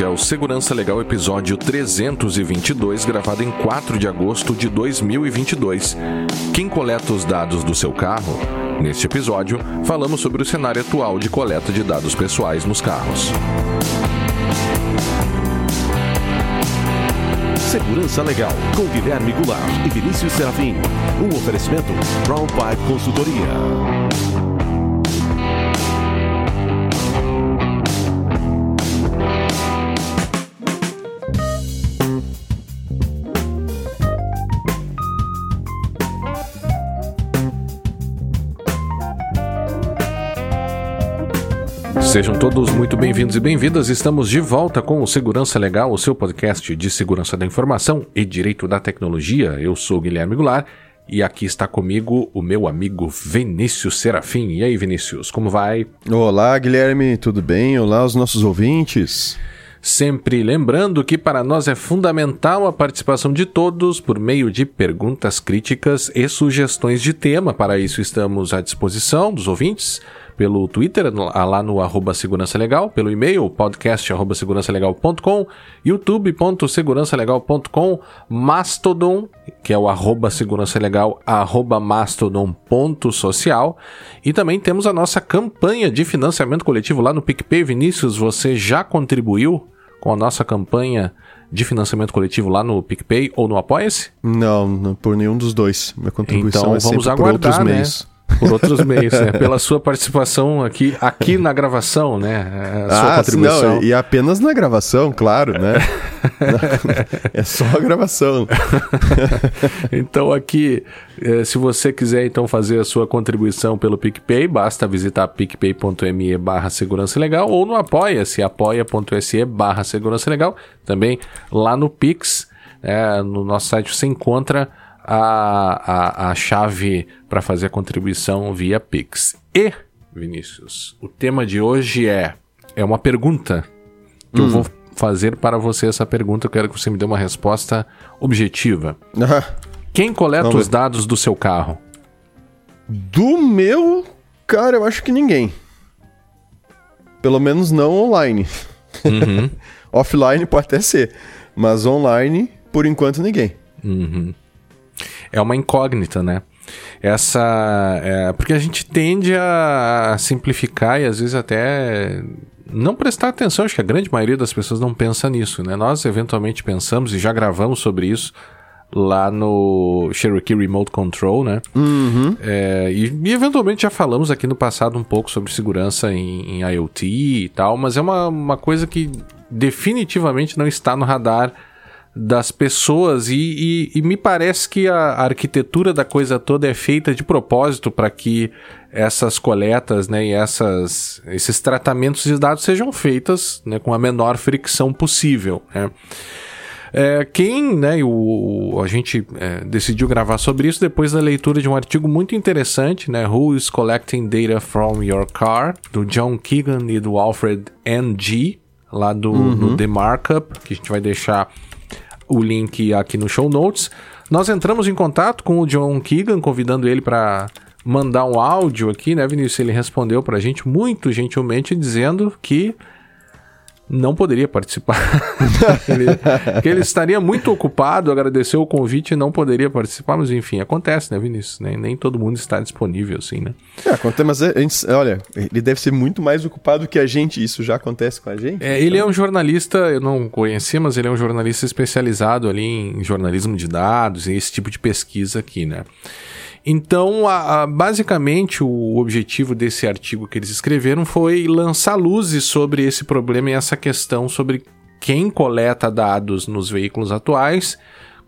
Este é o Segurança Legal episódio 322, gravado em 4 de agosto de 2022. Quem coleta os dados do seu carro? Neste episódio, falamos sobre o cenário atual de coleta de dados pessoais nos carros. Segurança Legal, com Guilherme Goulart e Vinícius Serafim. Um oferecimento Brown Pipe Consultoria. Sejam todos muito bem-vindos e bem-vindas. Estamos de volta com o Segurança Legal, o seu podcast de segurança da informação e direito da tecnologia. Eu sou Guilherme Goulart e aqui está comigo o meu amigo Vinícius Serafim. E aí, Vinícius, como vai? Olá, Guilherme, tudo bem? Olá, os nossos ouvintes. Sempre lembrando que para nós é fundamental a participação de todos por meio de perguntas críticas e sugestões de tema. Para isso estamos à disposição dos ouvintes pelo Twitter, lá no arroba Segurança Legal, pelo e-mail, podcast arroba segurançalegal.com, youtube.segurançalegal.com, Mastodon, que é o arroba Segurança Legal, arroba mastodon.social, e também temos a nossa campanha de financiamento coletivo lá no PicPay. Vinícius, você já contribuiu com a nossa campanha de financiamento coletivo lá no PicPay ou no Apoia-se? Não, não, por nenhum dos dois. Minha contribuição então, é vamos sempre aguardar, por outros né? meios por outros meios, né? Pela sua participação aqui, aqui na gravação, né? A sua ah, contribuição. Não, e apenas na gravação, claro, né? é só a gravação. então aqui, eh, se você quiser então fazer a sua contribuição pelo PicPay, basta visitar picpay.me barra segurança legal ou no apoia-se, apoia.se barra segurança legal. Também lá no Pix, é, no nosso site você encontra a, a, a chave para fazer a contribuição via Pix. E, Vinícius, o tema de hoje é, é uma pergunta que hum. eu vou fazer para você essa pergunta. Eu quero que você me dê uma resposta objetiva. Quem coleta os dados do seu carro? Do meu, cara, eu acho que ninguém. Pelo menos não online. Uhum. Offline pode até ser, mas online, por enquanto, ninguém. Uhum é uma incógnita, né? Essa. É, porque a gente tende a simplificar e às vezes até não prestar atenção. Acho que a grande maioria das pessoas não pensa nisso, né? Nós eventualmente pensamos e já gravamos sobre isso lá no Cherokee Remote Control, né? Uhum. É, e, e, eventualmente já falamos aqui no passado um pouco sobre segurança em, em IoT e tal, mas é uma, uma coisa que definitivamente não está no radar das pessoas e, e, e, me parece que a, a, arquitetura da coisa toda é feita de propósito para que essas coletas né, e essas, esses tratamentos de dados sejam feitas né, com a menor fricção possível. Né. É, quem, né, o, a gente é, decidiu gravar sobre isso depois da leitura de um artigo muito interessante, né, Who is Collecting Data from Your Car, do John Keegan e do Alfred N.G., lá do, uhum. do The Markup, que a gente vai deixar o link aqui no show notes. Nós entramos em contato com o John Keegan, convidando ele para mandar um áudio aqui, né, Vinícius? Ele respondeu para a gente muito gentilmente dizendo que não poderia participar. ele, que ele estaria muito ocupado, agradeceu o convite e não poderia participar, mas enfim, acontece, né, Vinícius? Nem, nem todo mundo está disponível, assim, né? É, acontece, mas gente, olha, ele deve ser muito mais ocupado que a gente, isso já acontece com a gente. É, ele é um jornalista, eu não conhecia, mas ele é um jornalista especializado ali em jornalismo de dados e esse tipo de pesquisa aqui, né? Então, a, a, basicamente, o objetivo desse artigo que eles escreveram foi lançar luzes sobre esse problema e essa questão sobre quem coleta dados nos veículos atuais,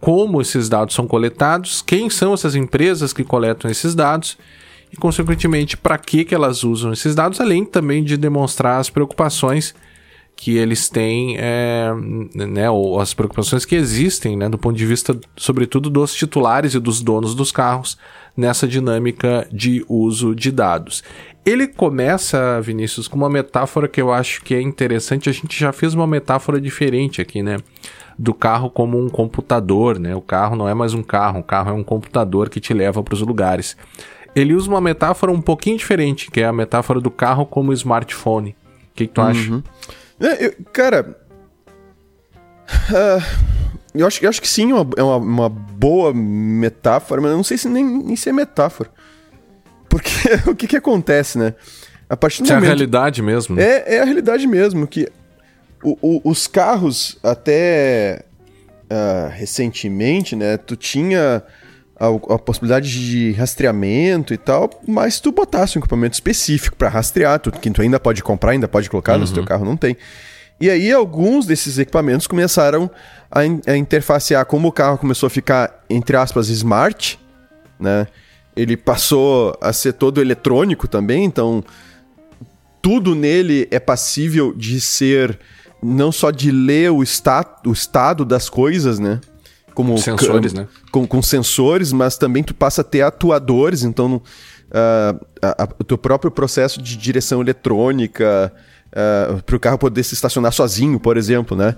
como esses dados são coletados, quem são essas empresas que coletam esses dados e, consequentemente, para que, que elas usam esses dados, além também de demonstrar as preocupações que eles têm, é, né, ou as preocupações que existem, né, do ponto de vista, sobretudo, dos titulares e dos donos dos carros nessa dinâmica de uso de dados. Ele começa, Vinícius, com uma metáfora que eu acho que é interessante. A gente já fez uma metáfora diferente aqui, né? Do carro como um computador, né? O carro não é mais um carro, o carro é um computador que te leva para os lugares. Ele usa uma metáfora um pouquinho diferente, que é a metáfora do carro como smartphone. O que, que tu acha? É, eu, cara, Eu acho, eu acho que sim, é uma, é uma, uma boa metáfora, mas eu não sei se nem, nem se é metáfora. Porque o que que acontece, né? A partir do é a realidade mesmo. né? É, é a realidade mesmo, que o- o- os carros, até ah, recentemente, né, tu tinha a, a possibilidade de rastreamento e tal, mas tu botasse um equipamento específico para rastrear, tu, que tu ainda pode comprar, ainda pode colocar, no teu carro não tem. E aí alguns desses equipamentos começaram a, in- a interfacear, como o carro começou a ficar, entre aspas, smart, né, ele passou a ser todo eletrônico também, então tudo nele é passível de ser não só de ler o, esta o estado das coisas, né? Como Sensores, né? Com, com sensores, mas também tu passa a ter atuadores, então ah, a- a- o teu próprio processo de direção eletrônica para o carro poder se estacionar sozinho, por exemplo, né?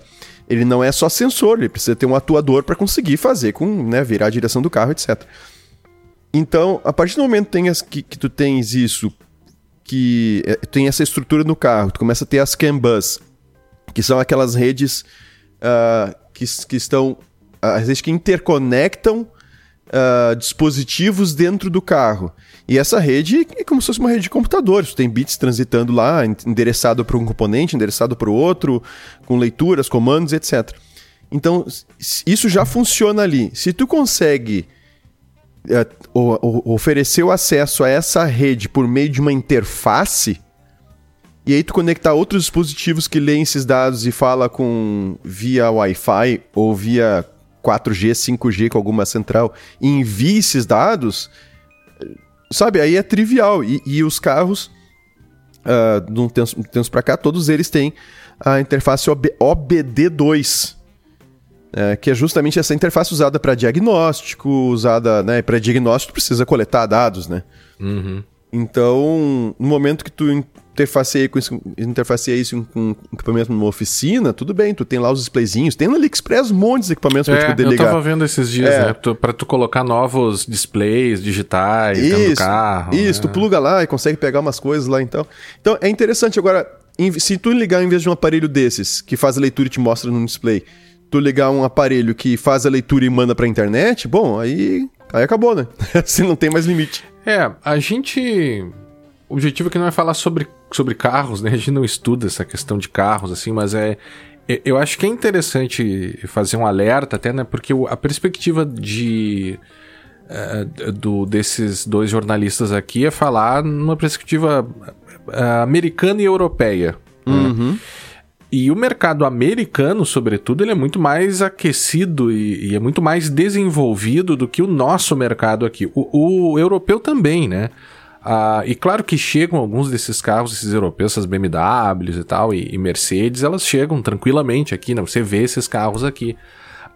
Ele não é só sensor, ele precisa ter um atuador para conseguir fazer com, né, virar a direção do carro, etc. Então, a partir do momento que, que, tu tens isso, que eh, tem essa estrutura no carro, tu começa a ter as CAN bus, que são aquelas redes ah, que, que estão. As redes que interconectam ah, dispositivos dentro do carro. E essa rede é como se fosse uma rede de computadores. Tem bits transitando lá, en- endereçado para um componente, endereçado para o outro, com leituras, comandos, etc. Então, isso já funciona ali. Se tu consegue é, o- o- oferecer o acesso a essa rede por meio de uma interface, e aí tu conectar outros dispositivos que leem esses dados e fala com via Wi-Fi ou via 4G, 5G com alguma central e envia esses dados, sabe, aí é trivial. E, e os carros, ah, de um tempos, tempos pra cá, todos eles têm a interface OB- OBD2, é, que é justamente essa interface usada para diagnóstico, usada, né, para diagnóstico precisa coletar dados, né? Então, no momento que tu interfaceia, com isso, interfaceia isso com equipamento numa oficina, tudo bem, tu tem lá os displayzinhos, tem no AliExpress um monte de equipamentos pra tu É, poder eu ligar. tava vendo esses dias, É. né? Tu, pra tu colocar novos displays digitais Isso, carro. isso, né? tu pluga lá e consegue pegar umas coisas lá então. Então é interessante agora, se tu ligar em vez de um aparelho desses que faz a leitura e te mostra no display, tu ligar um aparelho que faz a leitura e manda pra internet, bom, aí, aí acabou, né? assim não tem mais limite. É, a gente. O objetivo aqui não é falar sobre, sobre carros, né? A gente não estuda essa questão de carros, assim, mas é. é- Eu acho que é interessante fazer um alerta, até, né? Porque a perspectiva de. eh, do, desses dois jornalistas aqui é falar numa perspectiva eh, americana e europeia. né? E o mercado americano, sobretudo, ele é muito mais aquecido e, e é muito mais desenvolvido do que o nosso mercado aqui. O, o europeu também, né? Ah, e claro que chegam alguns desses carros, esses europeus, essas BMWs e tal, e, e Mercedes, elas chegam tranquilamente aqui, né? Você vê esses carros aqui.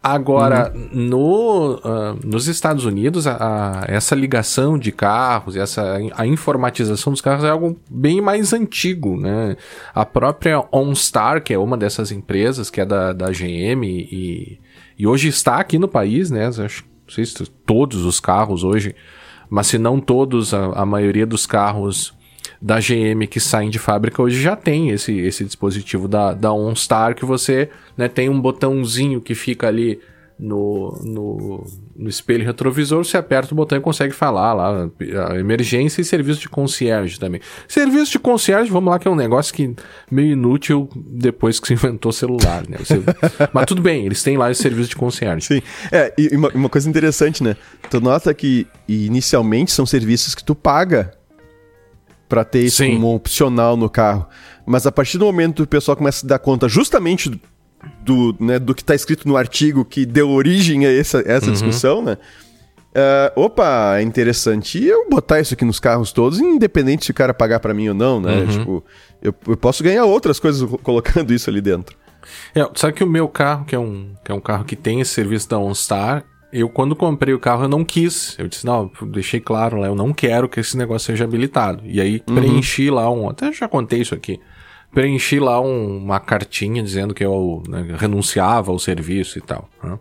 Agora, no, ah, nos Estados Unidos, a, a- essa ligação de carros, e essa a informatização dos carros é algo bem mais antigo, né? A própria OnStar, que é uma dessas empresas, que é da, da GM e, e hoje está aqui no país, né? Acho, não sei se todos os carros hoje, mas se não todos, a, a maioria dos carros da GM que saem de fábrica hoje já tem esse, esse dispositivo da, da OnStar que você né, tem um botãozinho que fica ali no, no, no espelho retrovisor, você aperta o botão e consegue falar lá, emergência e serviço de concierge também. Serviço de concierge, vamos lá, que é um negócio que meio inútil depois que se inventou celular, né? Você- Mas tudo bem, eles têm lá esse serviço de concierge. Sim. É, e uma, uma coisa interessante, né? Tu nota que inicialmente são serviços que tu paga pra ter isso Sim. como opcional no carro. Mas a partir do momento que o pessoal começa a dar conta justamente do, do, né, do que tá escrito no artigo que deu origem a essa, essa discussão, né? Ah, opa, é interessante eu botar isso aqui nos carros todos, independente se o cara pagar pra mim ou não, né? Tipo, eu, eu posso ganhar outras coisas co- colocando isso ali dentro. É, sabe que o meu carro, que é um, que é um carro que tem esse serviço da OnStar, eu quando comprei o carro eu não quis. Eu disse, não, eu deixei claro lá, eu não quero que esse negócio seja habilitado. E aí preenchi lá um, até já contei isso aqui. Preenchi lá um- uma cartinha dizendo que eu né, renunciava ao serviço e tal. né?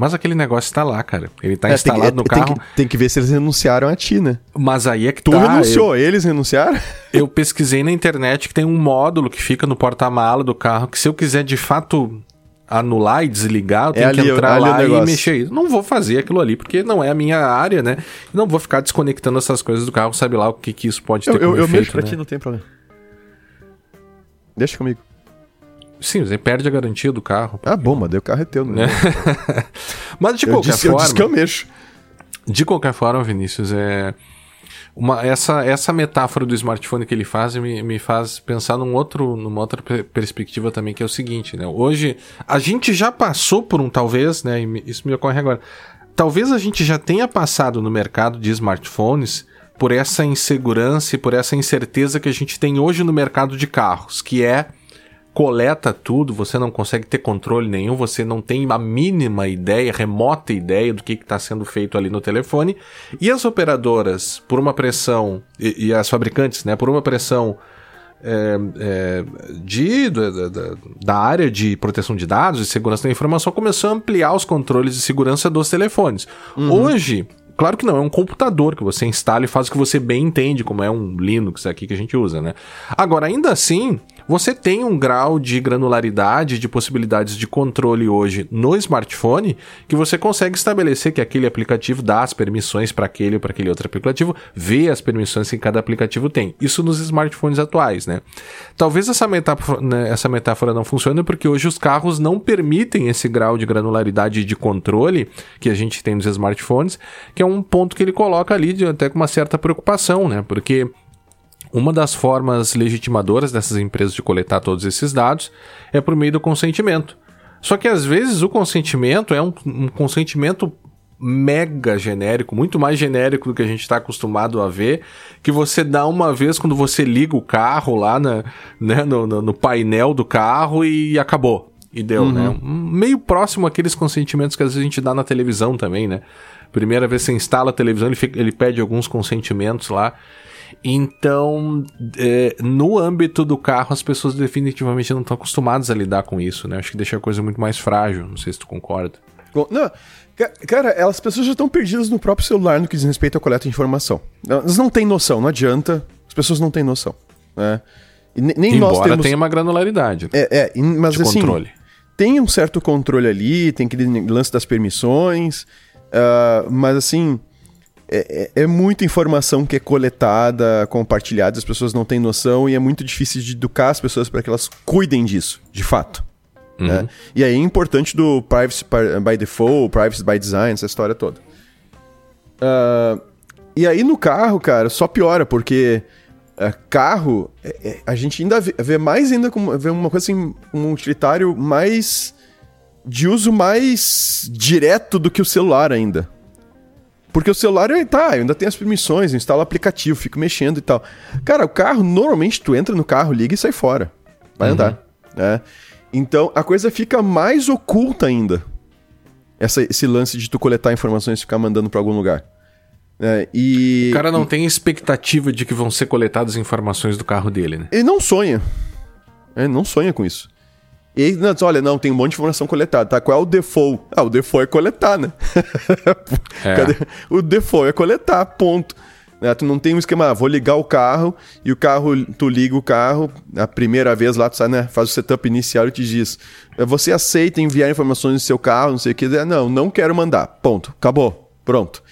Mas aquele negócio tá lá, cara. Ele tá É, tem que- instalado no é, tem carro. que, tem que ver se eles renunciaram a ti, né? Mas aí é que Tu tá. renunciou, eles renunciaram? Eu pesquisei na internet que tem um módulo que fica no porta-mala do carro que se eu quiser de fato anular e desligar, eu tenho É que ali- entrar ali lá e mexer isso. Não vou fazer aquilo ali, porque não é a minha área, né? Não vou ficar desconectando essas coisas do carro, sabe lá o que, que isso pode ter Eu, eu, como eu efeito, mexo pra né? ti, não tem problema. Deixa comigo. Sim, você perde a garantia do carro. Ah, bom, mas daí o carro é teu, né? Mas de Eu, qualquer disse, eu forma... disse que eu mexo. De qualquer forma, Vinícius, é uma, essa, essa metáfora do smartphone que ele faz me, me faz pensar num outro, numa outra per- perspectiva também, que é o seguinte, né? Hoje, a gente já passou por um, talvez, né? Isso me ocorre agora. Talvez a gente já tenha passado no mercado de smartphones por essa insegurança e por essa incerteza que a gente tem hoje no mercado de carros, que é coleta tudo, você não consegue ter controle nenhum, você não tem a mínima ideia, remota ideia do que está sendo feito ali no telefone. E as operadoras, por uma pressão, e, e as fabricantes, né, por uma pressão é, é, de, da, da- da área de proteção de dados e segurança da informação, começou a ampliar os controles de segurança dos telefones. Hoje, claro que não, é um computador que você instala e faz o que você bem entende, como é um Linux aqui que a gente usa, né? Agora, ainda assim, você tem um grau de granularidade, de possibilidades de controle hoje no smartphone, que você consegue estabelecer que aquele aplicativo dá as permissões para aquele ou para aquele outro aplicativo, vê as permissões que cada aplicativo tem. Isso nos smartphones atuais, né? Talvez essa metáfora, né, essa metáfora não funcione porque hoje os carros não permitem esse grau de granularidade de controle que a gente tem nos smartphones, que é um ponto que ele coloca ali de, até com uma certa preocupação, né? Porque uma das formas legitimadoras dessas empresas de coletar todos esses dados é por meio do consentimento. Só que às vezes o consentimento é um, um consentimento mega genérico, muito mais genérico do que a gente está acostumado a ver, que você dá uma vez quando você liga o carro lá na, né, no, no- no painel do carro e acabou. E deu, né? Um- Meio próximo àqueles consentimentos que às vezes a gente dá na televisão também, né? Primeira vez que você instala a televisão, ele, fica- ele pede alguns consentimentos lá. Então, é, no âmbito do carro, as pessoas definitivamente não estão acostumadas a lidar com isso, né? Acho que deixa a coisa muito mais frágil. Não sei se tu concorda. Não, ca- cara, as pessoas já estão perdidas no próprio celular no que diz respeito à coleta de informação. Elas não têm noção, não adianta. As pessoas não têm noção. Né? E ne- nem nós Embora temos. tenha uma granularidade né, É, é, mas de assim, controle. tem um certo controle ali, tem aquele lance das permissões, ah, mas assim, é, é- é muita informação que é coletada, compartilhada, as pessoas não têm noção e é muito difícil de educar as pessoas para que elas cuidem disso, de fato. né? E aí é importante do privacy by default, privacy by design, essa história toda. Ah, e aí no carro, cara, só piora, porque ah, carro, é- é- a gente ainda vê, vê mais ainda como vê uma coisa assim, um utilitário mais de uso mais direto do que o celular ainda. Porque o celular, é, tá, eu ainda tem as permissões, eu instalo o aplicativo, fico mexendo e tal. Cara, o carro, normalmente tu entra no carro, liga e sai fora. Vai andar, né? Então, a coisa fica mais oculta ainda. Essa- esse lance de tu coletar informações e ficar mandando pra algum lugar. né? e O cara não tem expectativa de que vão ser coletadas informações do carro dele, né? ele não sonha. Ele não sonha com isso. E aí, não, olha, não, tem um monte de informação coletada, tá? Qual é o default? Ah, o default é coletar, né? É. O default é coletar, ponto. Né, Tu não tem um esquema, ah, vou ligar o carro e o carro, tu liga o carro, a primeira vez lá, tu sai, né, faz o setup inicial e te diz: "Eh, você aceita enviar informações do seu carro, não sei o que. Eh, Não, não quero mandar. Ponto. Acabou. Pronto.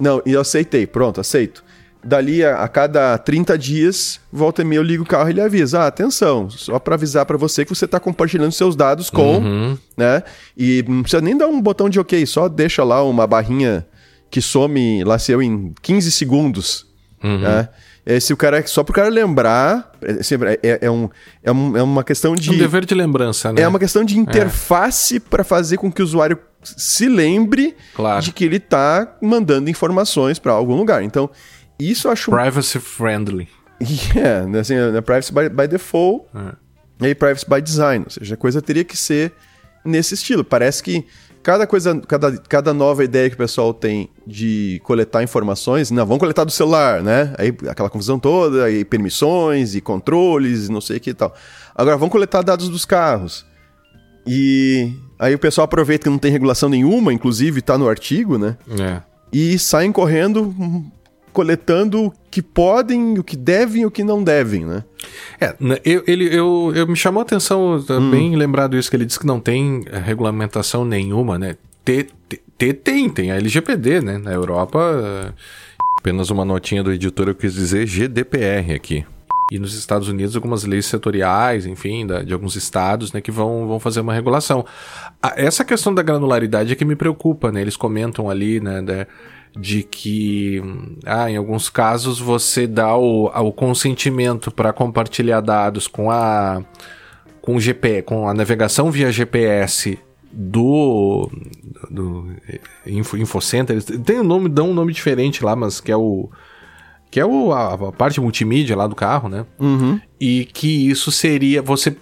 Não, e eu aceitei. Pronto, aceito. Dali a, a cada 30 dias, volta e meia eu ligo o carro e ele avisa: ah, atenção, só para avisar para você que você está compartilhando seus dados com, né? E não precisa nem dar um botão de OK, só deixa lá uma barrinha que some lá seu em 15 segundos, né? É, se o cara, só pro cara lembrar, é, sempre- é, é um, é, um- é uma questão de Um dever de lembrança, né? é uma questão de interface para fazer com que o usuário se lembre Claro. de que ele tá mandando informações para algum lugar. Então, isso eu acho Privacy friendly. Yeah, né, assim, é privacy by, by default É. e privacy by design. Ou seja, a coisa teria que ser nesse estilo. Parece que cada coisa, cada, cada nova ideia que o pessoal tem de coletar informações, não, vamos coletar do celular, né? Aí aquela confusão toda, aí permissões e controles, não sei o que e tal. Agora, vamos coletar dados dos carros. E aí o pessoal aproveita que não tem regulação nenhuma, inclusive tá no artigo, né? É. E saem correndo coletando o que podem, o que devem e o que não devem, né? É, eu, ele, eu, eu me chamou a atenção, hum. bem lembrado isso, que ele disse que não tem eh, regulamentação nenhuma, né? T, T, tem, tem a LGPD, né? Na Europa, eh, apenas uma notinha do editor, eu quis dizer GDPR aqui. E nos Estados Unidos, algumas leis setoriais, enfim, da, de alguns estados, né, que vão, vão fazer uma regulação. A, essa questão da granularidade é que me preocupa, né? Eles comentam ali, né, de, de que, ah, em alguns casos, você dá o, o consentimento para compartilhar dados com a com o GP, com a navegação via GPS do, do Info, Infocenter, tem um nome, dão um nome diferente lá, mas que é o que é o, a, a, parte multimídia lá do carro, né? Uhum. E que isso seria você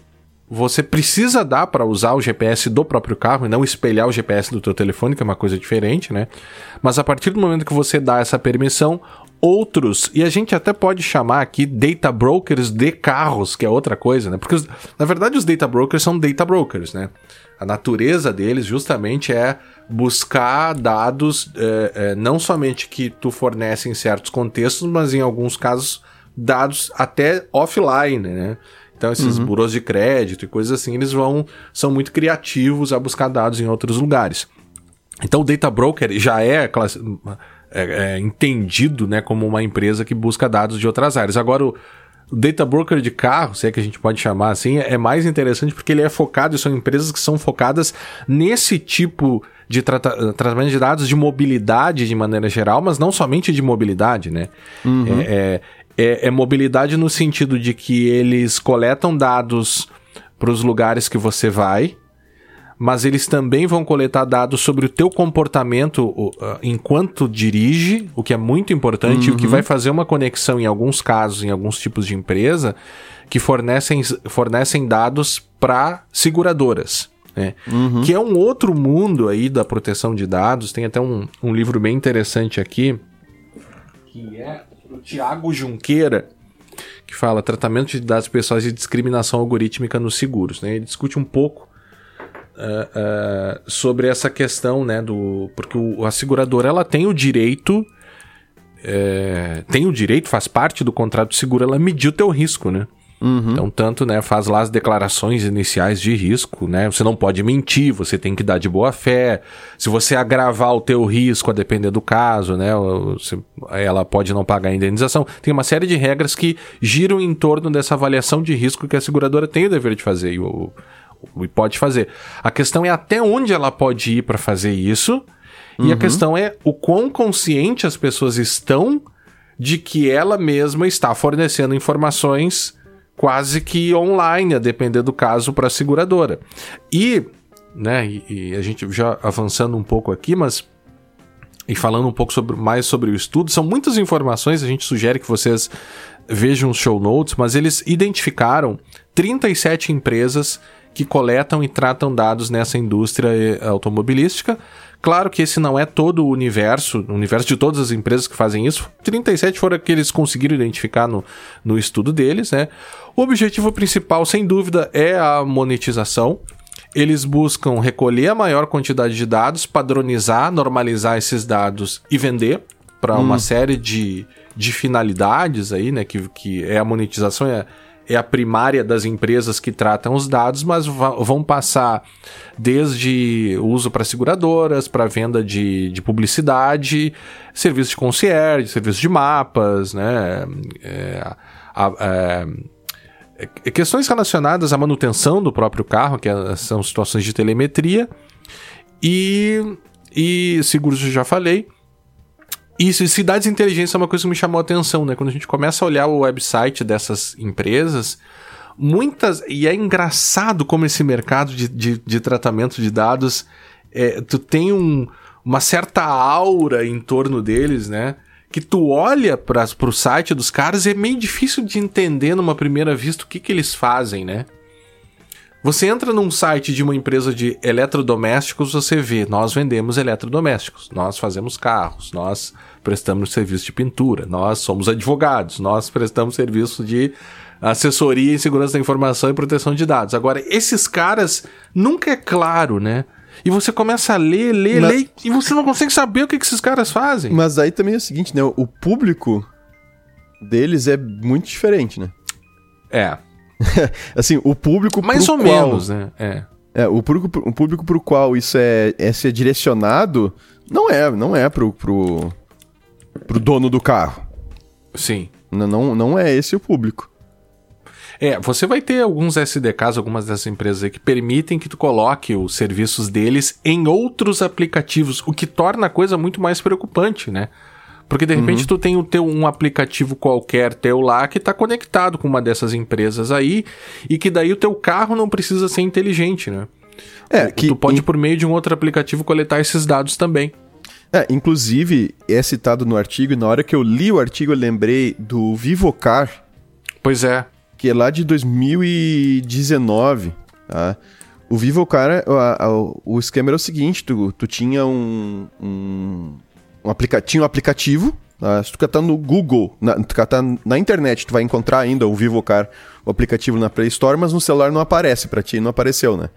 você precisa dar para usar o GPS do próprio carro e não espelhar o GPS do teu telefone, que é uma coisa diferente, né? Mas a partir do momento que você dá essa permissão, outros, e a gente até pode chamar aqui data brokers de carros, que é outra coisa, né? Porque na verdade os data brokers são data brokers, né? A natureza deles justamente é buscar dados é, é, não somente que tu fornece em certos contextos, mas em alguns casos dados até offline, né? Então, esses uhum. burôs de crédito e coisas assim, eles vão são muito criativos a buscar dados em outros lugares. Então, o data broker já é, é, é entendido né, como uma empresa que busca dados de outras áreas. Agora, o, o data broker de carro, se é que a gente pode chamar assim, é mais interessante porque ele é focado, e são empresas que são focadas nesse tipo de trata tratamento de dados de mobilidade de maneira geral, mas não somente de mobilidade, né? Uhum. É, é, é, é mobilidade no sentido de que eles coletam dados para os lugares que você vai, mas eles também vão coletar dados sobre o teu comportamento uh, enquanto dirige, o que é muito importante, uhum. o que uhum. vai fazer uma conexão em alguns casos, em alguns tipos de empresa, que fornecem, fornecem dados para seguradoras. Né? Uhum. Que é um outro mundo aí da proteção de dados. Tem até um, um livro bem interessante aqui, que é Tiago Junqueira, que fala tratamento de dados pessoais e discriminação algorítmica nos seguros. Né? Ele discute um pouco uh, uh, sobre essa questão, né, do porque o, a seguradora ela tem o direito é, tem o direito, faz parte do contrato de seguro, ela medir o teu risco, né? Uhum. Então, tanto, né, faz lá as declarações iniciais de risco, né? Você não pode mentir, você tem que dar de boa fé. Se você agravar o teu risco, a depender do caso, né, ela pode não pagar a indenização. Tem uma série de regras que giram em torno dessa avaliação de risco que a seguradora tem o dever de fazer e, o, e pode fazer. A questão é até onde ela pode ir para fazer isso. E uhum. a questão é o quão consciente as pessoas estão de que ela mesma está fornecendo informações quase que online, a depender do caso, para a seguradora. E, né, e, e, a gente já avançando um pouco aqui, mas e falando um pouco sobre, mais sobre o estudo, são muitas informações, a gente sugere que vocês vejam os show notes, mas eles identificaram 37 empresas que coletam e tratam dados nessa indústria eh, automobilística. Claro que esse não é todo o universo, o universo de todas as empresas que fazem isso. 37 foram que eles conseguiram identificar no, no estudo deles, né? O objetivo principal, sem dúvida, é a monetização. Eles buscam recolher a maior quantidade de dados, padronizar, normalizar esses dados e vender para hum. uma série de, de finalidades aí, né? Que, que é a monetização, é é a primária das empresas que tratam os dados, mas vão passar desde uso para seguradoras, para venda de, de publicidade, serviço de concierge, serviço de mapas, né? É, a, é, questões relacionadas à manutenção do próprio carro, que é, são situações de telemetria, e, e seguros eu já falei. Isso, e cidades inteligentes é uma coisa que me chamou a atenção, né? Quando a gente começa a olhar o website dessas empresas, muitas. E é engraçado como esse mercado de, de, de tratamento de dados. É, tu tem um, uma certa aura em torno deles, né? Que tu olha para o site dos caras e é meio difícil de entender numa primeira vista o que, que eles fazem, né? Você entra num site de uma empresa de eletrodomésticos, você vê, nós vendemos eletrodomésticos, nós fazemos carros, nós prestamos serviço de pintura, nós somos advogados, nós prestamos serviço de assessoria em segurança da informação e proteção de dados. Agora, esses caras nunca é claro, né? E você começa a ler, ler, Mas- ler, e você não consegue saber o que, que esses caras fazem. Mas aí também é o seguinte, né? O público deles é muito diferente, né? É, Assim, o público mais ou qual- menos, né? É. É, o público, o público pro qual isso é, é ser direcionado não é, não é pro, pro, pro dono do carro. Sim. Não, não, não é esse o público. É, você vai ter alguns SDKs, algumas dessas empresas aí que permitem que tu coloque os serviços deles em outros aplicativos, o que torna a coisa muito mais preocupante, né? Porque de repente tu tem o teu um aplicativo qualquer teu lá que tá conectado com uma dessas empresas aí e que daí o teu carro não precisa ser inteligente, né? É, que tu pode in- por meio de um outro aplicativo coletar esses dados também. é, inclusive, é citado no artigo, e na hora que eu li o artigo eu lembrei do Vivocar, Pois é. Que é lá de 2019, tá? O Vivocar, a- a- o esquema era o seguinte, tu, tu tinha um, um, um aplica tinha um aplicativo, tá? se tu catar no Google, na, tu catar na internet, tu vai encontrar ainda o Vivocar, o aplicativo na Play Store, mas no celular não aparece pra ti, não apareceu, né?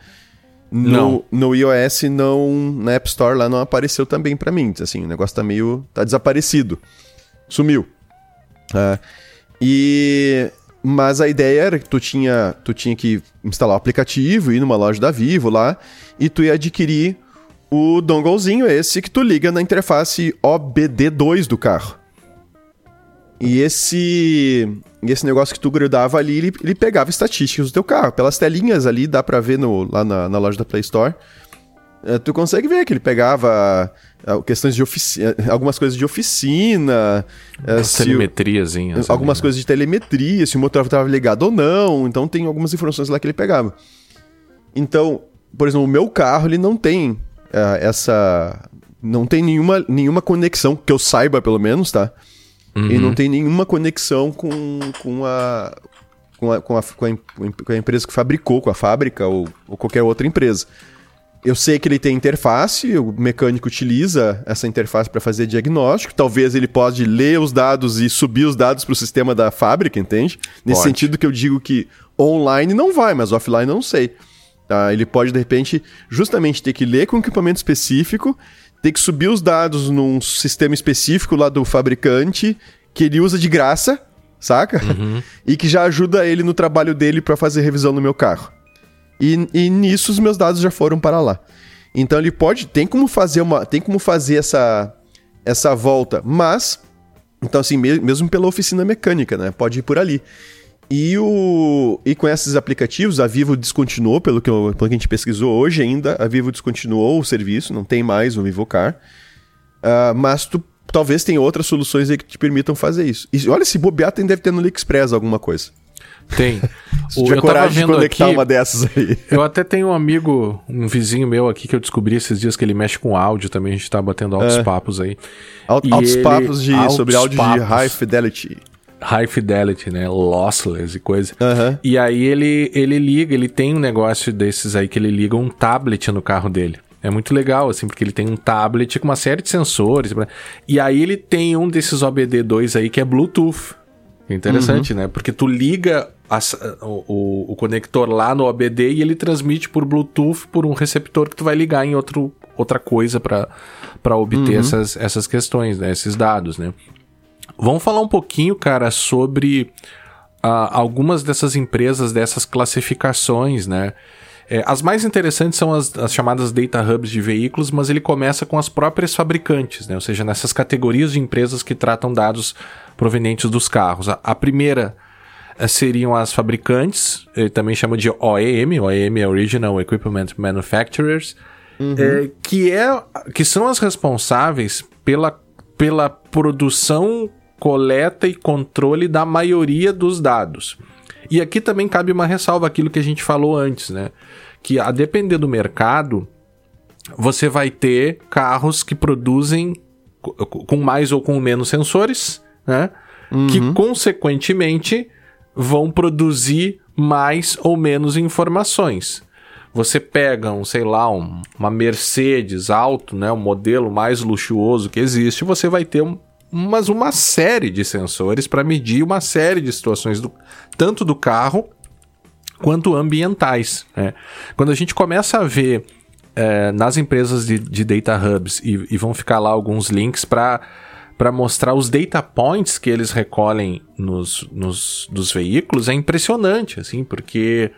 No, Não. no iOS, não, na App Store lá não apareceu também pra mim, assim, o negócio tá meio, tá desaparecido, sumiu. É, e mas a ideia era que tu tinha, tu tinha que instalar o aplicativo, ir numa loja da Vivo lá e tu ia adquirir o donglezinho esse que tu liga na interface OBD2 do carro. E esse esse negócio que tu grudava ali, ele, ele pegava estatísticas do teu carro. Pelas telinhas ali, dá pra ver no, lá na, na loja da Play Store. É, tu consegue ver que ele pegava ah, questões de oficina, algumas coisas de oficina, é, se telemetriazinhas. algumas ali, né? coisas de telemetria, se o motor estava ligado ou não. Então tem algumas informações lá que ele pegava. Então, por exemplo, o meu carro ele não tem ah, essa, não tem nenhuma nenhuma conexão que eu saiba pelo menos, tá? Ele Uhum. não tem nenhuma conexão com, com a com a, com, a, com, a, com a empresa que fabricou, com a fábrica ou, ou qualquer outra empresa. Eu sei que ele tem interface, o mecânico utiliza essa interface para fazer diagnóstico. Talvez ele pode ler os dados e subir os dados para o sistema da fábrica, entende? Nesse Pode. sentido que eu digo que online não vai, mas offline não sei. Tá? Ele pode, de repente, justamente ter que ler com um equipamento específico, ter que subir os dados num sistema específico lá do fabricante, que ele usa de graça, saca? E que já ajuda ele no trabalho dele para fazer revisão no meu carro. E, e nisso os meus dados já foram para lá. Então ele pode, tem como fazer uma, tem como fazer essa essa volta, mas então assim, me- mesmo pela oficina mecânica, né? Pode ir por ali. E o e com esses aplicativos, a Vivo descontinuou, pelo que, pelo que a gente pesquisou hoje ainda, a Vivo descontinuou o serviço, não tem mais o Vivocar. Ah, mas tu talvez tenha outras soluções aí que te permitam fazer isso. E olha, se bobear, tem, deve ter no AliExpress alguma coisa. Tem. O- eu tava coragem de vendo conectar aqui- uma dessas aí. Eu até tenho um amigo, um vizinho meu aqui que eu descobri esses dias que ele mexe com áudio também, a gente tá batendo altos papos aí. Alt- altos ele- papos de, altos sobre áudio de papos. high fidelity. High fidelity, né? Lossless e coisa. E aí ele, ele liga, ele tem um negócio desses aí que ele liga um tablet no carro dele. É muito legal, assim, porque ele tem um tablet com uma série de sensores. E aí ele tem um desses OBD2 aí que é Bluetooth. Interessante, né? Porque tu liga as- o, o- conector lá no OBD e ele transmite por Bluetooth por um receptor que tu vai ligar em outro, outra coisa para obter essas, essas questões, né? Esses dados, né? Vamos falar um pouquinho, cara, sobre ah, algumas dessas empresas, dessas classificações, né? É, as mais interessantes são as, as chamadas data hubs de veículos, mas ele começa com as próprias fabricantes, né? Ou seja, nessas categorias de empresas que tratam dados provenientes dos carros. A, a primeira eh, seriam as fabricantes, ele também chama de OEM, OEM é Original Equipment Manufacturers, eh, que, é, que são as responsáveis pela, pela produção, coleta e controle da maioria dos dados. E aqui também cabe uma ressalva aquilo que a gente falou antes, né? Que a depender do mercado, você vai ter carros que produzem co- com mais ou com menos sensores, né? Que consequentemente vão produzir mais ou menos informações. Você pega um, sei lá, um- uma Mercedes alto, né, o modelo mais luxuoso que existe, você vai ter um, umas, uma série de sensores para medir uma série de situações do, tanto do carro quanto ambientais. né? Quando a gente começa a ver é, nas empresas de, de data hubs e, e, vão ficar lá alguns links para para mostrar os data points que eles recolhem nos, nos dos veículos é impressionante, assim, porque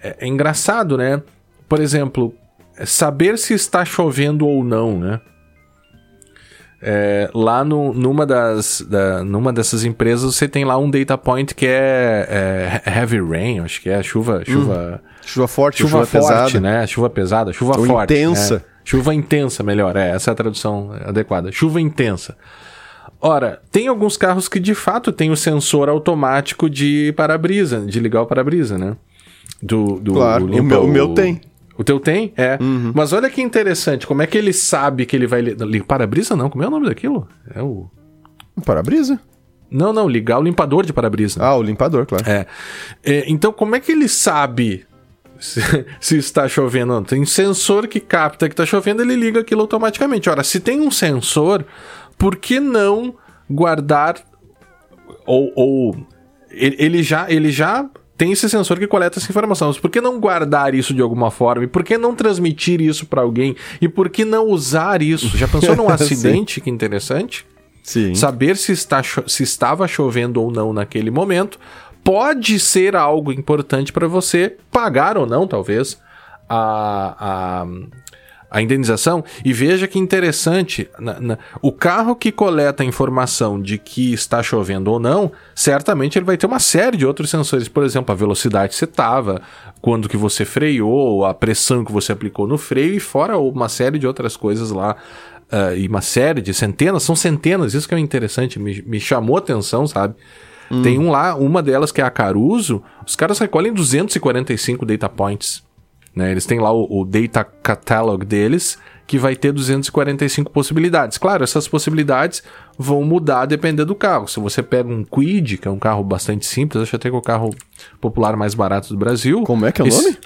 é, é engraçado, né? Por exemplo, saber se está chovendo ou não, né? É, lá no, numa, das, da, numa dessas empresas você tem lá um data point que é, é heavy rain, acho que é chuva. Chuva, hum, chuva forte, chuva, chuva forte, pesada. né? Chuva pesada, chuva Ou forte. Intensa. Né? Chuva intensa, melhor, é, essa é a tradução adequada. Chuva intensa. Ora, tem alguns carros que de fato tem o sensor automático de para-brisa, de ligar o para-brisa, né? Do, do claro, o meu, o meu tem. O teu tem? É. Uhum. Mas olha que interessante, como é que ele sabe que ele vai ligar para-brisa não? Como é o nome daquilo? É o para-brisa? Não, não, ligar o limpador de para-brisa. Ah, o limpador, claro. É. é. Então, como é que ele sabe se, se, está chovendo ou não? Tem sensor que capta que está chovendo, ele liga aquilo automaticamente. Ora, se tem um sensor, por que não guardar ou, ou ele já ele já tem esse sensor que coleta essa informação. Mas por que não guardar isso de alguma forma? E por que não transmitir isso para alguém? E por que não usar isso? Já pensou num acidente? que interessante. Sim. Saber se, está se estava chovendo ou não naquele momento pode ser algo importante para você pagar ou não, talvez, a, a, a indenização. E veja que interessante, na, na, o carro que coleta a informação de que está chovendo ou não, certamente ele vai ter uma série de outros sensores, por exemplo, a velocidade que você estava, quando que você freou, a pressão que você aplicou no freio e fora uma série de outras coisas lá. Uh, e uma série de centenas, são centenas, isso que é interessante, me, me chamou a atenção, sabe? Hum. Tem um lá, uma delas que é a Caruso, os caras recolhem 245 data points. Né? Eles têm lá o, o Data Catalog deles, que vai ter 245 possibilidades. Claro, essas possibilidades vão mudar dependendo do carro. Se você pega um Quid, que é um carro bastante simples, acho até que é o carro popular mais barato do Brasil. Como é que é o esse... nome?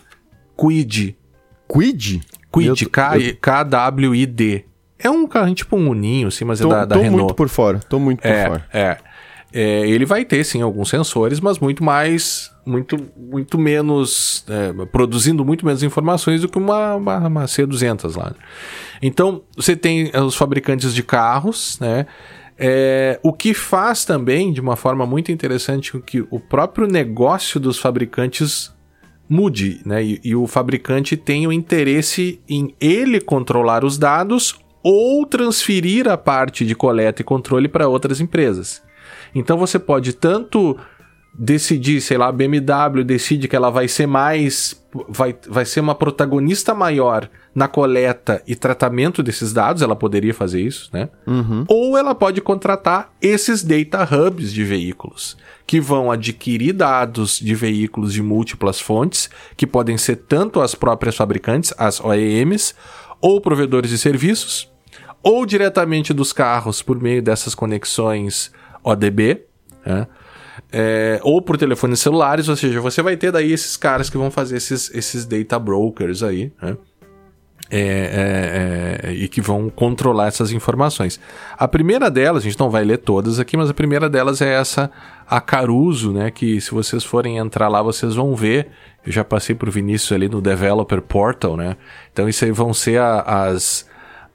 Quid. Quid? Quid, K-W-I-D. É um carro tipo um uninho, assim, mas é tô, é da, da tô Renault. Tô muito por fora, tô muito por é, fora. É, é, ele vai ter sim alguns sensores, mas muito mais, muito, muito menos, é, produzindo muito menos informações do que uma, uma, uma C200 lá. Então você tem os fabricantes de carros, né? É, o que faz também, de uma forma muito interessante, que o próprio negócio dos fabricantes mude, né? E, e o fabricante tenha o interesse em ele controlar os dados ou transferir a parte de coleta e controle para outras empresas. Então você pode tanto decidir, sei lá, a BMW decide que ela vai ser mais. Vai, vai ser uma protagonista maior na coleta e tratamento desses dados, ela poderia fazer isso, né? Uhum. Ou ela pode contratar esses data hubs de veículos, que vão adquirir dados de veículos de múltiplas fontes, que podem ser tanto as próprias fabricantes, as OEMs, ou provedores de serviços, ou diretamente dos carros por meio dessas conexões ODB, né? É, ou por telefones celulares, ou seja, você vai ter daí esses caras que vão fazer esses, esses data brokers aí, né? É, é, é, e que vão controlar essas informações. A primeira delas, a gente não vai ler todas aqui, mas a primeira delas é essa, a Caruso, né? Que se vocês forem entrar lá, vocês vão ver. Eu já passei por Vinícius ali no Developer Portal, né? Então isso aí vão ser a, as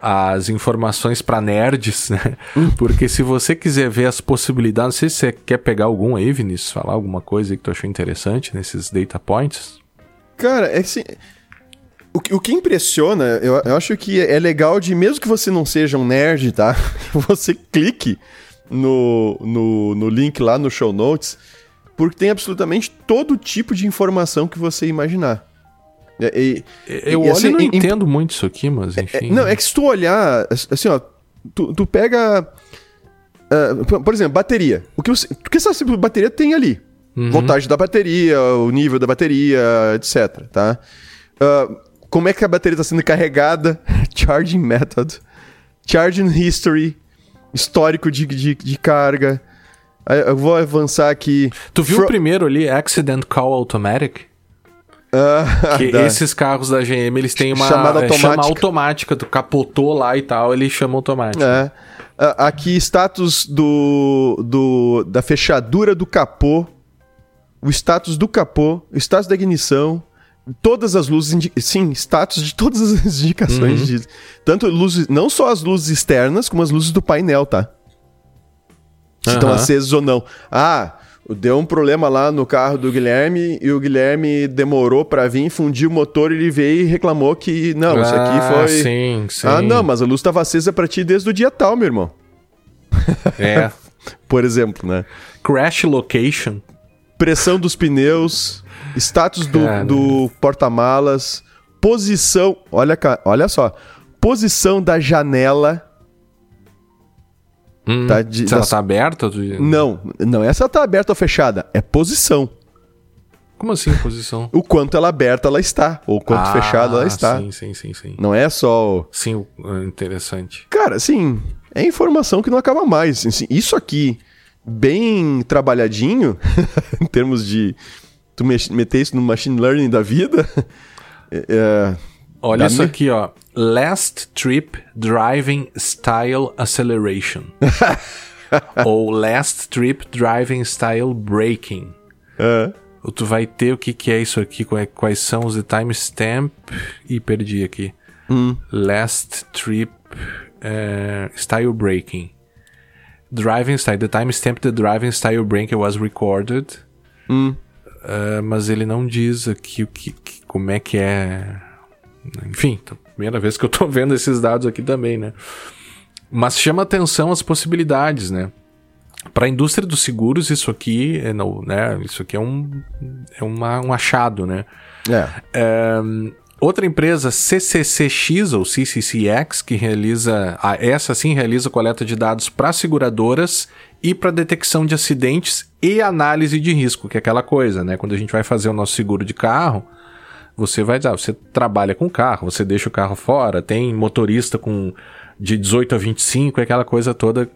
as informações para nerds, né? Porque se você quiser ver as possibilidades, não sei se você quer pegar algum aí, Vinícius, falar alguma coisa que tu achou interessante nesses data points. Cara, é assim, o, o que impressiona, eu, eu acho que é legal de, mesmo que você não seja um nerd, tá? Você clique no, no, no link lá no show notes, porque tem absolutamente todo tipo de informação que você imaginar. É, e, eu e, assim, não entendo muito isso aqui, mas é, é, enfim. É, não, é que se tu olhar, assim, ó, tu, tu pega. Uh, por exemplo, bateria. O que o que essa bateria tem ali? Uhum. Voltagem da bateria, o nível da bateria, etc. Tá? Uh, como é que a bateria está sendo carregada? Charging method. Charging history. Histórico de, de, de carga. Eu vou avançar aqui. Tu viu Fro o primeiro ali, Accident Call Automatic? Ah, que esses carros da GM, eles têm uma chamada automática. Chama automática, tu capotou lá e tal, ele chama automática. É. Aqui, status do, do, da fechadura do capô, o status do capô, o status da ignição, todas as luzes, sim, status de todas as indicações Uhum. de tanto luzes, não só as luzes externas, como as luzes do painel, tá? Se estão Aham. acesas ou não. Ah, deu um problema lá no carro do Guilherme e o Guilherme demorou pra vir, fundiu o motor e ele veio e reclamou que não, isso aqui Ah, foi Sim, sim. Ah, não, mas a luz estava acesa pra ti desde o dia tal, meu irmão. É. Por exemplo, né? Crash location. Pressão dos pneus, status do, do porta-malas, posição. Olha, olha só. Posição da janela. Hum, Tá de- se ela das- tá aberta? tu- Não, não é se ela tá aberta ou fechada. É posição. Como assim, posição? O quanto ela aberta ela está. Ou o quanto Ah, fechada ela está. Sim, sim, sim, sim. Não é só. Sim, é interessante. Cara, assim, é informação que não acaba mais. Assim, isso aqui, bem trabalhadinho, em termos de tu meter isso no machine learning da vida, é, é, Olha isso aqui, ó. Last Trip Driving Style Acceleration. Ou Last Trip Driving Style Braking. Ou Tu vai ter o que, que é isso aqui, quais, são os timestamp. E perdi aqui. Hum. Last Trip eh, Style Braking. Driving Style. The timestamp the driving style braking was recorded. Hum. Eh, mas ele não diz aqui o que, que- como é que é. Enfim, tá- primeira vez que eu tô vendo esses dados aqui também, né? Mas chama atenção as possibilidades, né? Para a indústria dos seguros, isso aqui é, não, né? Isso aqui é um, é uma- um achado, né? é. É, outra empresa, CCCX ou CCCX, que realiza, essa sim realiza coleta de dados para seguradoras e para detecção de acidentes e análise de risco, que é aquela coisa, né? Quando a gente vai fazer o nosso seguro de carro, você vai dizer, ah, você trabalha com carro, você deixa o carro fora, tem motorista com de 18 a 25, é aquela coisa toda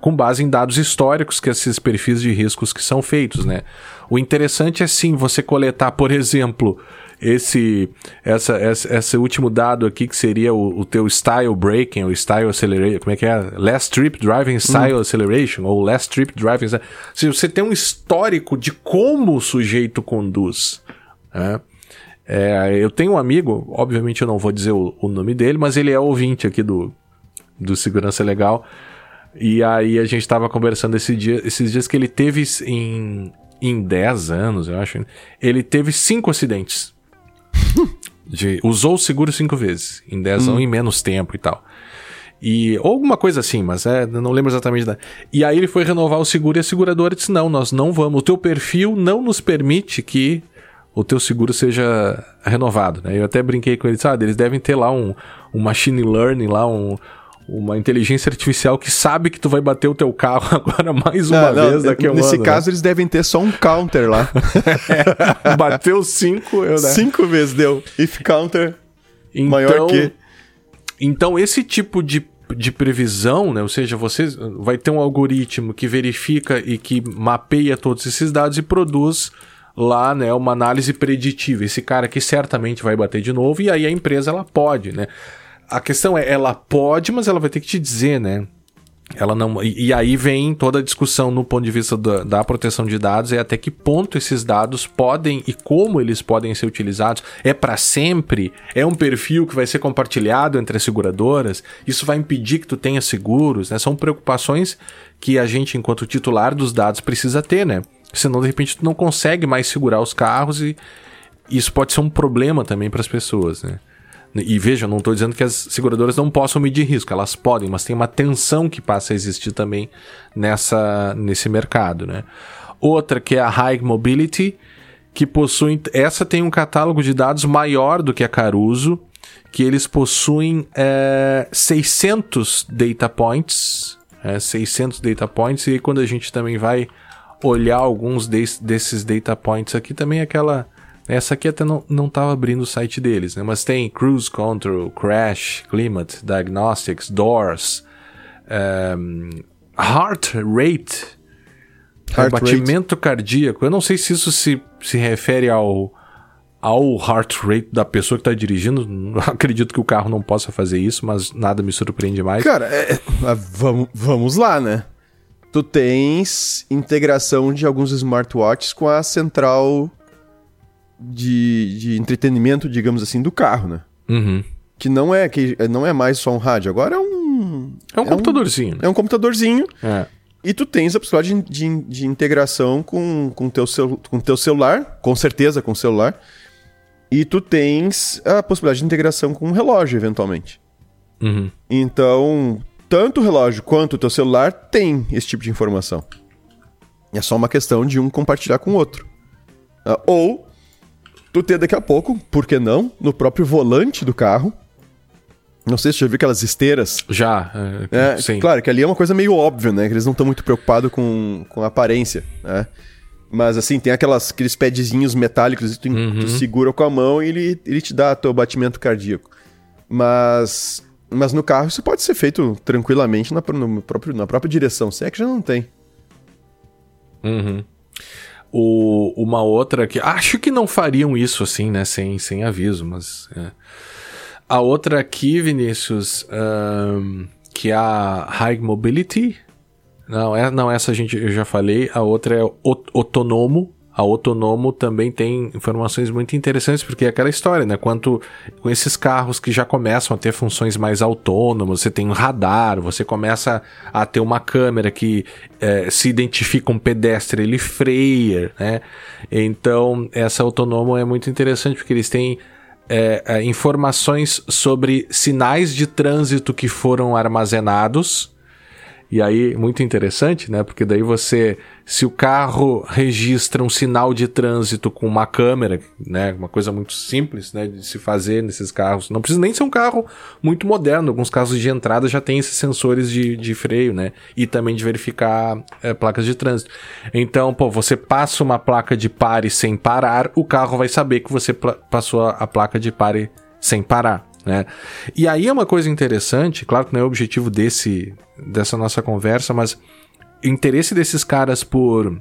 com base em dados históricos que esses perfis de riscos que são feitos, né? O interessante é sim você coletar, por exemplo, esse essa, essa esse último dado aqui que seria o, o teu style braking ou style acceleration, como é que é? Last trip driving style acceleration ou last trip driving. Se você tem um histórico de como o sujeito conduz, né? É, eu tenho um amigo, obviamente eu não vou dizer o, o nome dele, mas ele é ouvinte aqui do, do Segurança Legal. E aí a gente tava conversando esse dia, esses dias que ele teve em, em 10 anos, eu acho, ele teve cinco acidentes. De- usou o seguro cinco vezes, em 10 anos, em menos tempo e tal. E, ou alguma coisa assim, mas é, não lembro exatamente da. E aí ele foi renovar o seguro e a seguradora disse: não, nós não vamos. O teu perfil não nos permite que o teu seguro seja renovado. Né? Eu até brinquei com ele, sabe? Eles devem ter lá um, um machine learning, lá um, uma inteligência artificial que sabe que tu vai bater o teu carro agora mais uma Não, não, vez daqui a um nesse ano, caso, eles devem ter só um counter lá. né? Bateu cinco, eu, né? Cinco vezes deu. If counter Então, maior que. Então, esse tipo de, de previsão, né? Ou seja, você vai ter um algoritmo que verifica e que mapeia todos esses dados e produz lá, né, uma análise preditiva. Esse cara aqui certamente vai bater de novo e aí a empresa ela pode, né? A questão é, ela pode, mas ela vai ter que te dizer, né? Ela não. E, e aí vem toda a discussão no ponto de vista da, da proteção de dados, é até que ponto esses dados podem e como eles podem ser utilizados. É para sempre? É um perfil que vai ser compartilhado entre as seguradoras? Isso vai impedir que tu tenha seguros? Né? São preocupações que a gente, enquanto titular dos dados, precisa ter, né? Senão, de repente, tu não consegue mais segurar os carros e isso pode ser um problema também para as pessoas, né? E veja, não estou dizendo que as seguradoras não possam medir risco, elas podem, mas tem uma tensão que passa a existir também nessa, nesse mercado, né? Outra que é a High Mobility, que possui. Essa tem um catálogo de dados maior do que a Caruso, que eles possuem é, 600 data points, é, 600 data points, e quando a gente também vai olhar alguns des, desses data points aqui, também é aquela. Essa aqui até não, não tava abrindo o site deles, né? Mas tem Cruise Control, Crash, Climate, Diagnostics, Doors, ehm, Heart Rate, Heart batimento cardíaco. Eu não sei se isso se, se refere ao, ao heart rate da pessoa que está dirigindo. Acredito que o carro não possa fazer isso, mas nada me surpreende mais. Cara, é- ah, vamos, vamos lá, né? Tu tens integração de alguns smartwatches com a central de, de, entretenimento, digamos assim, do carro, né? Uhum. Que não é, que não é mais só um rádio, agora é um. É um computadorzinho. É um computadorzinho. É. E tu tens a possibilidade de, de, de integração com o com teu, com teu celular, com certeza com o celular. E tu tens a possibilidade de integração com o relógio, eventualmente. Uhum. Então, tanto o relógio quanto o teu celular tem esse tipo de informação. É só uma questão de um compartilhar com o outro. Ah, ou tu ter daqui a pouco, por que não, no próprio volante do carro. Não sei se você já viu aquelas esteiras. Já, É, é, sim. Claro que ali é uma coisa meio óbvia, né? Que eles não estão muito preocupados com, com a aparência, né? Mas assim, tem aquelas, aqueles padzinhos metálicos que tu, tu segura com a mão e ele, ele te dá teu batimento cardíaco. Mas, mas no carro isso pode ser feito tranquilamente na, no próprio, na própria direção. Se é que já não tem. Uhum. O, uma outra que. Acho que não fariam isso assim, né? Sem, sem aviso, mas. é. A outra aqui, Vinícius, ahn, que é a High Mobility. Não, é, não, essa a gente, eu já falei. A outra é o Otonomo. A Otonomo também tem informações muito interessantes, porque é aquela história, né? Quanto com esses carros que já começam a ter funções mais autônomas, você tem um radar, você começa a ter uma câmera que eh, se identifica um pedestre, ele freia, né? Então, essa Autonomo é muito interessante, porque eles têm é, é, informações sobre sinais de trânsito que foram armazenados. E aí, muito interessante, né? Porque daí você, se o carro registra um sinal de trânsito com uma câmera, né? Uma coisa muito simples, né? De se fazer nesses carros. Não precisa nem ser um carro muito moderno. Alguns carros de entrada já tem esses sensores de, de freio, né? E também de verificar é, placas de trânsito. Então, pô, você passa uma placa de pare sem parar, o carro vai saber que você passou a placa de pare sem parar. Né? E aí é uma coisa interessante, claro que não é o objetivo desse, dessa nossa conversa, mas o interesse desses caras por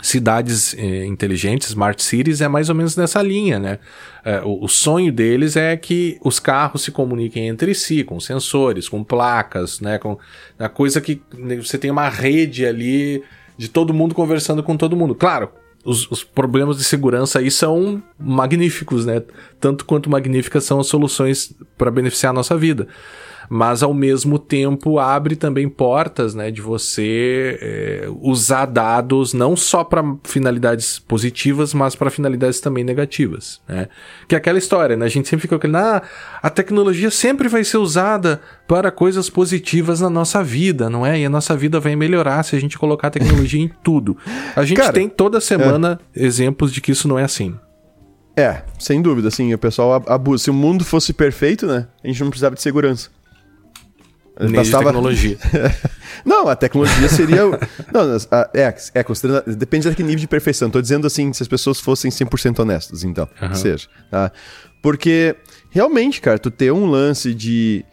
cidades eh, inteligentes, smart cities, é mais ou menos nessa linha, né? É, o, o sonho deles é que os carros se comuniquem entre si, com sensores, com placas, né? Com a coisa que né, você tem uma rede ali de todo mundo conversando com todo mundo. Claro, os, os problemas de segurança aí são magníficos, né? Tanto quanto magníficas são as soluções para beneficiar a nossa vida. Mas ao mesmo tempo abre também portas, né, de você é, usar dados não só para finalidades positivas, mas para finalidades também negativas, né? Que é aquela história, né? A gente sempre fica aquele, ah, a tecnologia sempre vai ser usada para coisas positivas na nossa vida, não é? E a nossa vida vai melhorar se a gente colocar tecnologia em tudo. A gente Cara, tem toda semana exemplos de que isso não é assim. É, sem dúvida, assim, o pessoal ab- abusa. Se o mundo fosse perfeito, né? A gente não precisava de segurança. Bastava- tecnologia. Não, a tecnologia seria. não, a- é, é considerando, depende de que nível de perfeição. Tô dizendo assim, se as pessoas fossem 100% honestas, então, que seja. Tá? Porque, realmente, cara, tu ter um lance de,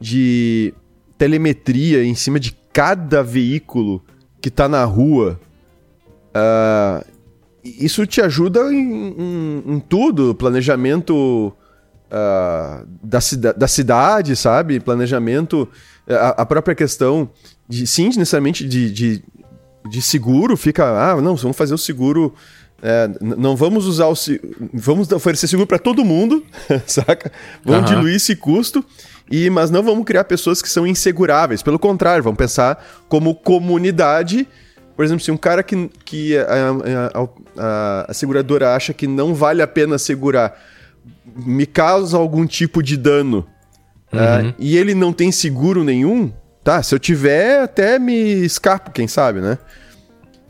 de telemetria em cima de cada veículo que tá na rua. ah, isso te ajuda em, em- em tudo, planejamento ah, da, cida da cidade, sabe? Planejamento, a, a própria questão de, sim, necessariamente de, de, de seguro, fica, ah, não, vamos fazer o seguro, é, não vamos usar o, vamos oferecer seguro para todo mundo, saca? Vamos Aham. diluir esse custo, e, mas não vamos criar pessoas que são inseguráveis, pelo contrário, vamos pensar como comunidade, por exemplo, se um cara que, que a, a- a- a seguradora acha que não vale a pena segurar, me causa algum tipo de dano é, e ele não tem seguro nenhum, tá? Se eu tiver, até me escapo, quem sabe, né?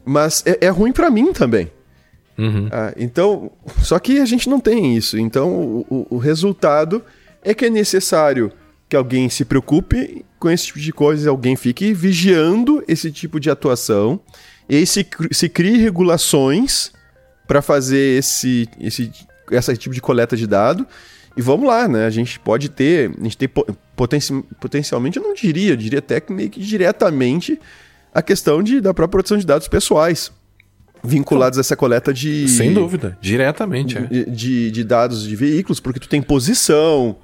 Mas é, é ruim pra mim também. Uhum. Ah, então, só que a gente não tem isso. Então, o, o- o resultado é que é necessário que alguém se preocupe com esse tipo de coisa, alguém fique vigiando esse tipo de atuação, e se, se crie regulações para fazer esse, esse, esse tipo de coleta de dado. E vamos lá, né? A gente pode ter, a gente tem po- potenci- potencialmente, eu não diria, eu diria até que meio que diretamente a questão de, da própria proteção de dados pessoais vinculados a essa coleta de Sem dúvida, diretamente. é. de, de- de dados de veículos, porque tu tem posição,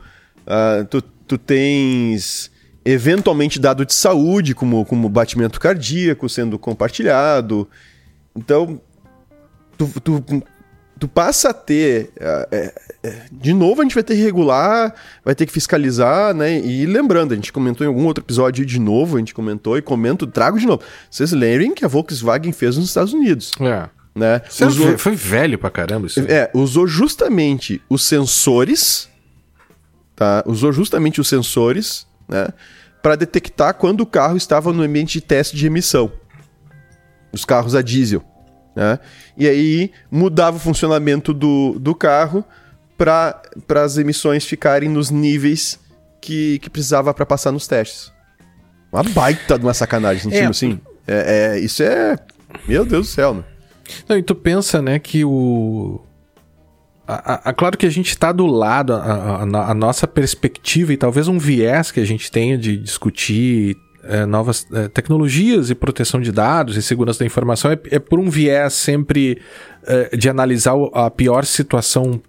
ah, tu, tu tens eventualmente dado de saúde, como, como batimento cardíaco sendo compartilhado. Então, tu, tu tu passa a ter. É, é, de novo, a gente vai ter que regular, vai ter que fiscalizar, né? E lembrando, a gente comentou em algum outro episódio de novo, a gente comentou e comento, trago de novo. Vocês lembrem que a Volkswagen fez nos Estados Unidos. É. Né? Usou, foi velho pra caramba isso. É, usou justamente os sensores, tá? Usou justamente os sensores, né? Para detectar quando o carro estava no ambiente de teste de emissão. Os carros a diesel. Né? E aí mudava o funcionamento do, do carro para as emissões ficarem nos níveis que, que precisava para passar nos testes. Uma baita de uma sacanagem, é, assim. É, é, isso é. Meu Deus do céu, né? Não, e tu pensa, né, que o. A, a, a, claro que a gente está do lado, a, a, nossa perspectiva e talvez um viés que a gente tenha de discutir é, novas é, tecnologias e proteção de dados e segurança da informação é, é por um viés sempre é, de analisar a pior situação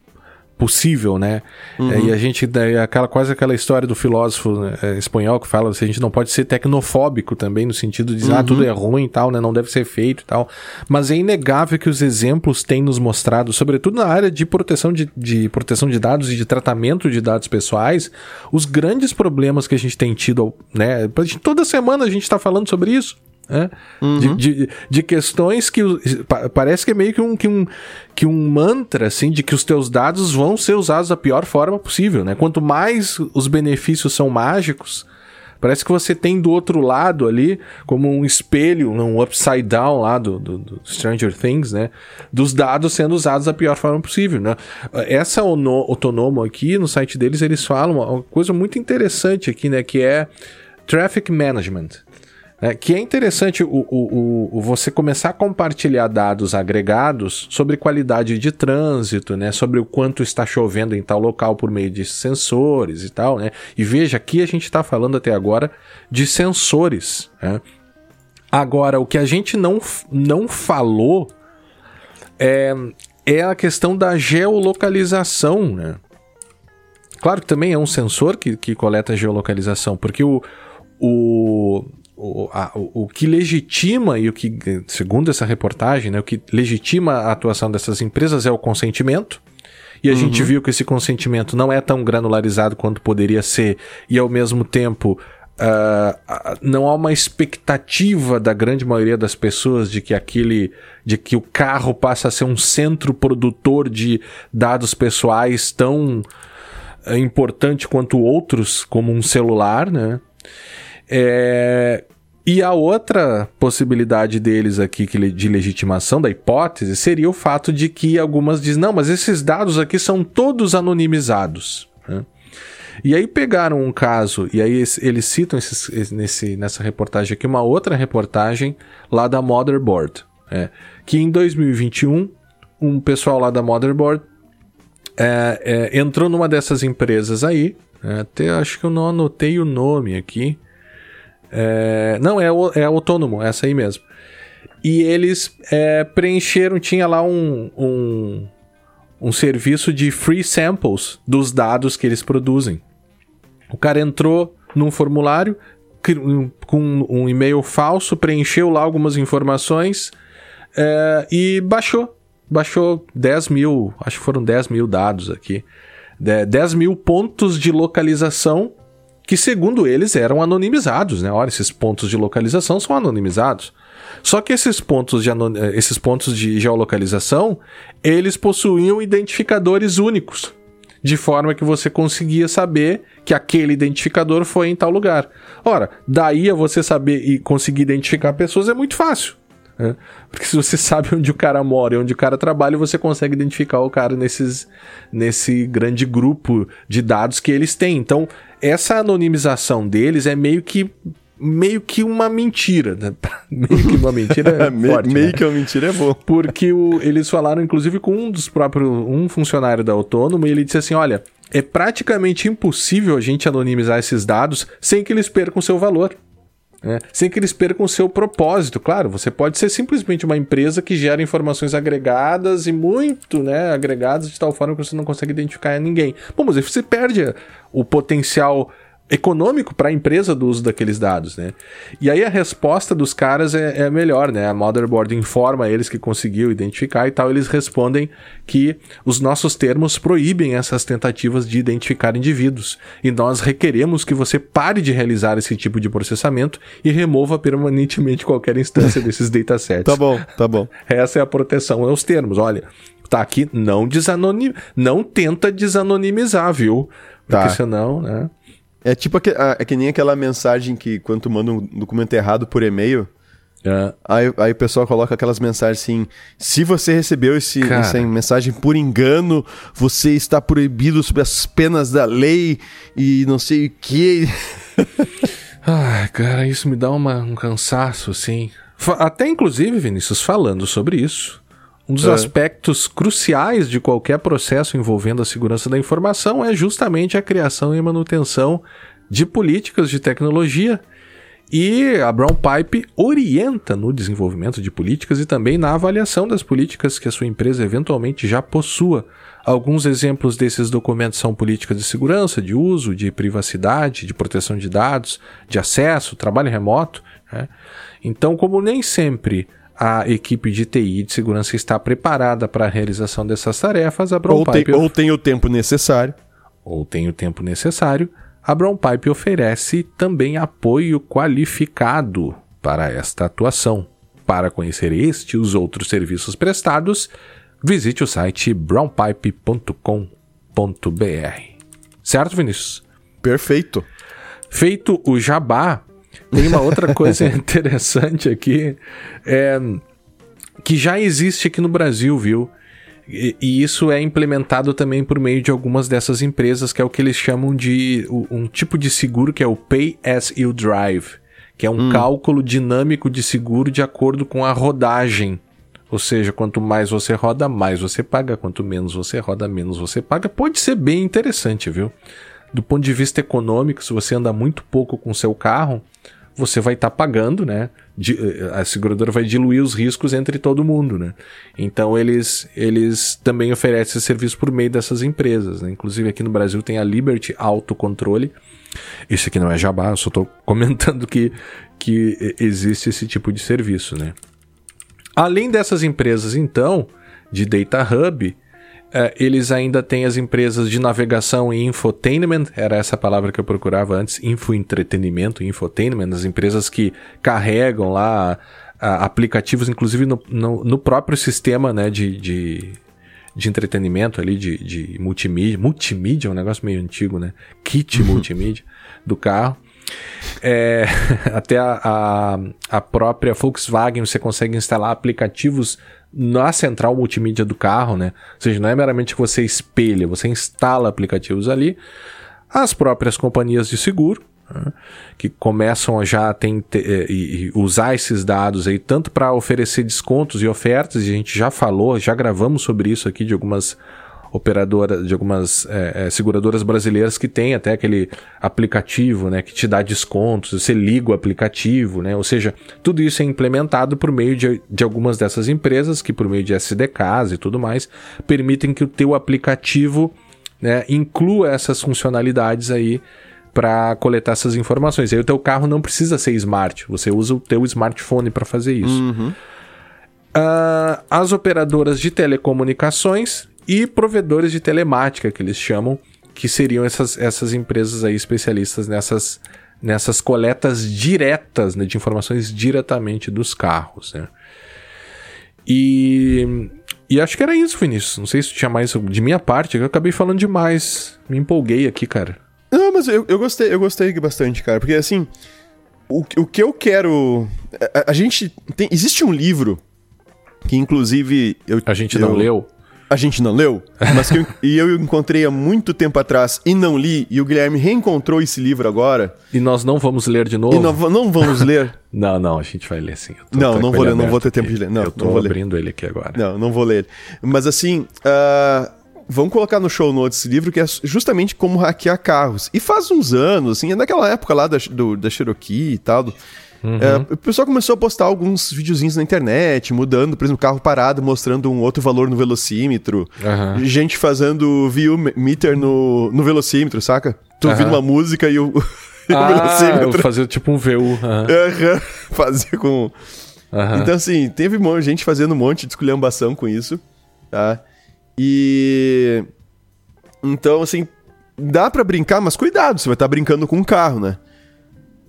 possível, né? Uhum. É, e a gente aquela quase aquela história do filósofo né, é, espanhol que fala assim, a gente não pode ser tecnofóbico também no sentido de dizer, uhum. ah, tudo é ruim e tal, né? Não deve ser feito e tal. Mas é inegável que os exemplos têm nos mostrado, sobretudo na área de proteção de, de proteção de dados e de tratamento de dados pessoais, os grandes problemas que a gente tem tido, né? Toda semana a gente está falando sobre isso. Né? Uhum. De, de, de, questões que parece que é meio que um, que, um, que um mantra, assim, de que os teus dados vão ser usados da pior forma possível, né? Quanto mais os benefícios são mágicos, parece que você tem do outro lado ali, como um espelho, um upside down lá do, do, do Stranger Things, né? Dos dados sendo usados da pior forma possível, né? Essa Autonomo aqui, no site deles, eles falam uma coisa muito interessante aqui, né? Que é Traffic Management. É, que é interessante o, o, o, você começar a compartilhar dados agregados sobre qualidade de trânsito, né? Sobre o quanto está chovendo em tal local por meio de sensores e tal, né? E veja, aqui a gente está falando até agora de sensores. Né? Agora, o que a gente não, não falou é, é a questão da geolocalização, né? Claro que também é um sensor que, que coleta geolocalização, porque o, o, o, a, o, o, que legitima e o que, segundo essa reportagem, né, o que legitima a atuação dessas empresas é o consentimento. E a uhum. gente viu que esse consentimento não é tão granularizado quanto poderia ser, e ao mesmo tempo uh, não há uma expectativa da grande maioria das pessoas de que aquele, de que o carro passa a ser um centro produtor de dados pessoais tão uh, importante quanto outros, como um celular, né? É, e a outra possibilidade deles aqui de legitimação da hipótese seria o fato de que algumas dizem, não, mas esses dados aqui são todos anonimizados. Né? E aí pegaram um caso, e aí eles citam esses, nesse, nessa reportagem aqui uma outra reportagem lá da Motherboard, é, que em 2021 um pessoal lá da Motherboard é, é, entrou numa dessas empresas aí, é, até acho que eu não anotei o nome aqui, é, não, é, é autônomo, essa aí mesmo. E eles é, preencheram, tinha lá um, um, um serviço de free samples dos dados que eles produzem. O cara entrou num formulário com um e-mail falso, preencheu lá algumas informações é, e baixou. Baixou 10 mil, acho que foram 10 mil dados aqui. 10 mil pontos de localização que segundo eles eram anonimizados, né? Olha, esses pontos de localização são anonimizados. Só que esses pontos de, anon... Eh, esses pontos de geolocalização, eles possuíam identificadores únicos, de forma que você conseguia saber que aquele identificador foi em tal lugar. Ora, daí a você saber e conseguir identificar pessoas é muito fácil. Né? Porque se você sabe onde o cara mora e onde o cara trabalha, você consegue identificar o cara nesses, nesse grande grupo de dados que eles têm. Então, essa anonimização deles é meio que meio que uma mentira, né? meio que uma mentira é forte, meio né? que uma mentira é bom. Porque o, eles falaram inclusive com um dos próprios um funcionário da Autônomo e ele disse assim, olha, é praticamente impossível a gente anonimizar esses dados sem que eles percam seu valor. Né? Sem que eles percam o seu propósito. Claro, você pode ser simplesmente uma empresa que gera informações agregadas e muito né, agregadas de tal forma que você não consegue identificar ninguém. Bom, mas você perde o potencial econômico para a empresa do uso daqueles dados, né? E aí a resposta dos caras é, é, melhor, né? A motherboard informa eles que conseguiu identificar e tal, eles respondem que os nossos termos proíbem essas tentativas de identificar indivíduos e nós requeremos que você pare de realizar esse tipo de processamento e remova permanentemente qualquer instância desses datasets. tá bom, tá bom. Essa é a proteção aos termos. Olha, tá aqui, não desanonim, não tenta desanonimizar, viu? Porque tá. senão, né? É tipo que, é que nem aquela mensagem que quando tu manda um documento errado por e-mail, é. Aí, aí o pessoal coloca aquelas mensagens assim: se você recebeu esse, essa mensagem por engano, você está proibido sob as penas da lei e não sei o que. Ai, cara, isso me dá uma, um cansaço, assim. Até inclusive, Vinícius, falando sobre isso. Um dos é. aspectos cruciais de qualquer processo envolvendo a segurança da informação é justamente a criação e manutenção de políticas de tecnologia. E a Brown Pipe orienta no desenvolvimento de políticas e também na avaliação das políticas que a sua empresa eventualmente já possua. Alguns exemplos desses documentos são políticas de segurança, de uso, de privacidade, de proteção de dados, de acesso, trabalho remoto. Né? Então, como nem sempre a equipe de TI de segurança está preparada para a realização dessas tarefas, a Brown ou Pipe... Tem, ou tem o tempo necessário. Ou tem o tempo necessário. A Brown Pipe oferece também apoio qualificado para esta atuação. Para conhecer este e os outros serviços prestados, visite o site brownpipe.com.br. Certo, Vinícius? Perfeito. Feito o jabá, tem uma outra coisa interessante aqui, é, que já existe aqui no Brasil, viu? E, e, isso é implementado também por meio de algumas dessas empresas, que é o que eles chamam de um tipo de seguro que é o Pay as You Drive, que é um hum. cálculo dinâmico de seguro de acordo com a rodagem. Ou seja, quanto mais você roda, mais você paga, quanto menos você roda, menos você paga. Pode ser bem interessante, viu? Do ponto de vista econômico, se você anda muito pouco com seu carro, você vai estar tá pagando, né? Eh, a seguradora vai diluir os riscos entre todo mundo, né? Então eles, eles também oferecem esse serviço por meio dessas empresas, né? Inclusive aqui no Brasil tem a Liberty Autocontrole. Isso aqui não é jabá, eu só estou comentando que, que existe esse tipo de serviço, né? Além dessas empresas, então, de Data Hub, Uh, eles ainda têm as empresas de navegação e infotainment, era essa palavra que eu procurava antes, infoentretenimento, infotainment, as empresas que carregam lá aplicativos, inclusive no, no, no, próprio sistema né, de, de, de entretenimento ali, de, de multimídia, multimídia é um negócio meio antigo, né? Kit multimídia do carro. É, até a, a, a própria Volkswagen você consegue instalar aplicativos na central multimídia do carro, né? Ou seja, não é meramente que você espelha, você instala aplicativos ali. As próprias companhias de seguro, né? que começam a já ter, eh, e, e usar esses dados aí tanto para oferecer descontos e ofertas, e a gente já falou, já gravamos sobre isso aqui de algumas operadora, de algumas é, é, seguradoras brasileiras que tem até aquele aplicativo, né, que te dá descontos, você liga o aplicativo, né, ou seja, tudo isso é implementado por meio de, de algumas dessas empresas que por meio de SDKs e tudo mais, permitem que o teu aplicativo, né, inclua essas funcionalidades aí para coletar essas informações. Aí o teu carro não precisa ser smart, você usa o teu smartphone para fazer isso. Uhum. Uh, as operadoras de telecomunicações e provedores de telemática, que eles chamam, que seriam essas, essas empresas aí especialistas nessas, nessas coletas diretas né, de informações diretamente dos carros. Né? E, e acho que era isso, Vinícius. Não sei se tinha mais de minha parte, eu acabei falando demais. Me empolguei aqui, cara. Não, mas eu, eu gostei, eu gostei bastante, cara, porque assim. O, o que eu quero. A, a gente. Tem, existe um livro que, inclusive. Eu, a gente não leu? A gente não leu, mas que eu, e eu encontrei há muito tempo atrás e não li, e o Guilherme reencontrou esse livro agora. E nós não vamos ler de novo? E não, não vamos ler? não, não, a gente vai ler sim. Não, não vou ler, não vou ter tempo aqui. de ler. Não, eu tô não vou abrindo ler. ele aqui agora. Não, não vou ler. Mas assim, uh, vamos colocar no show notes esse livro que é justamente como hackear carros. E faz uns anos, assim, é daquela época lá da, do, da Cherokee e tal, do, Uhum. É, o pessoal começou a postar alguns videozinhos na internet, mudando, por exemplo, carro parado, mostrando um outro valor no velocímetro. Uhum. Gente fazendo view meter no, no velocímetro, saca? Tu uhum. ouvindo uma música e o, e ah, o velocímetro. Fazer tipo um VU. Fazia com. Então, assim, teve gente fazendo um monte de esculhambação com isso, tá? E. Então, assim, dá para brincar, mas cuidado, você vai estar tá brincando com um carro, né?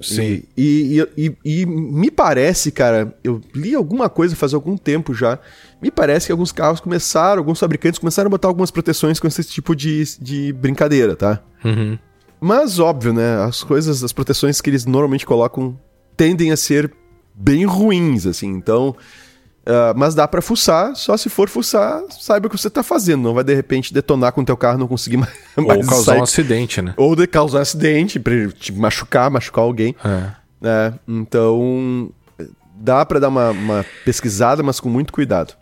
Sim. E, e, e, e, me parece, cara, eu li alguma coisa faz algum tempo já. Me parece que alguns carros começaram, alguns fabricantes começaram a botar algumas proteções com esse tipo de, de brincadeira, tá? Uhum. Mas óbvio, né? As coisas, as proteções que eles normalmente colocam tendem a ser bem ruins, assim. Então, Uh, mas dá para fuçar, só se for fuçar, saiba o que você tá fazendo. Não vai de repente detonar com o teu carro não conseguir mais. Ou mais causar sair. um acidente, né? Ou de causar um acidente, pra te machucar, machucar alguém. É. é então, dá para dar uma, uma, pesquisada, mas com muito cuidado.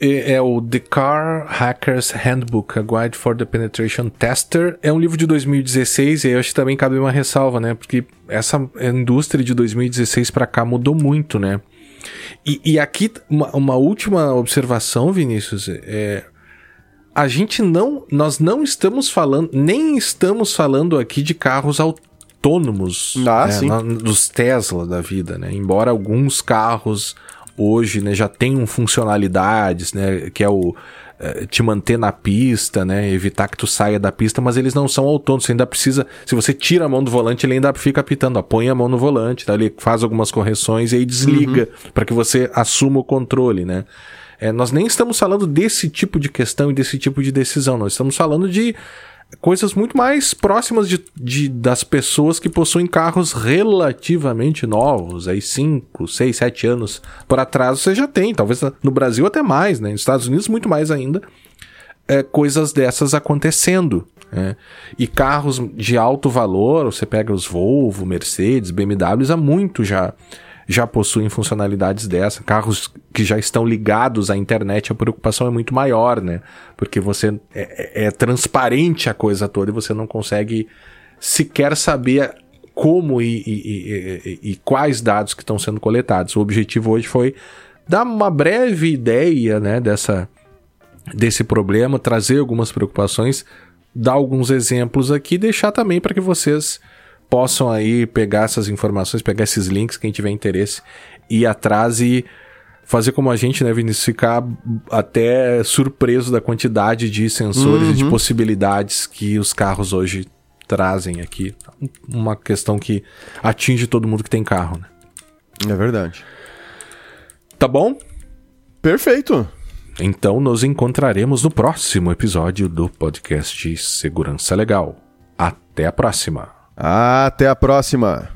É o The Car Hackers Handbook, a Guide for the Penetration Tester. É um livro de 2016 e eu acho que também cabe uma ressalva, né? Porque essa indústria de 2016 para cá mudou muito, né? E, e aqui, uma, uma, última observação, Vinícius, é. A gente não. Nós não estamos falando. Nem estamos falando aqui de carros autônomos. Ah, né, na, dos Tesla da vida, né? Embora alguns carros hoje né, já tenham funcionalidades, né? Que é o te manter na pista, né? Evitar que tu saia da pista, mas eles não são autônomos. Você ainda precisa. Se você tira a mão do volante, ele ainda fica apitando. Ó, põe a mão no volante, tá? ele faz algumas correções e aí desliga uhum. para que você assuma o controle, né? É, nós nem estamos falando desse tipo de questão e desse tipo de decisão, nós estamos falando de coisas muito mais próximas de, de, das pessoas que possuem carros relativamente novos, aí 5, 6, 7 anos por atrás você já tem, talvez no Brasil até mais, né? Nos Estados Unidos muito mais ainda, é, coisas dessas acontecendo. É. E carros de alto valor, você pega os Volvo, Mercedes, BMWs, há muito já já possuem funcionalidades dessa. Carros que já estão ligados à internet, a preocupação é muito maior, né? Porque você é, é, é transparente a coisa toda e você não consegue sequer saber como e, e, e, e quais dados que estão sendo coletados. O objetivo hoje foi dar uma breve ideia, né, dessa desse problema, trazer algumas preocupações, dar alguns exemplos aqui, deixar também para que vocês possam aí pegar essas informações, pegar esses links, quem tiver interesse, ir atrás e fazer como a gente, né, Vinícius, ficar até surpreso da quantidade de sensores uhum. e de uhum. possibilidades que os carros hoje trazem aqui. Uma questão que atinge todo mundo que tem carro, né? É verdade. Tá bom? Perfeito. Então nos encontraremos no próximo episódio do podcast Segurança Legal. Até a próxima. Até a próxima!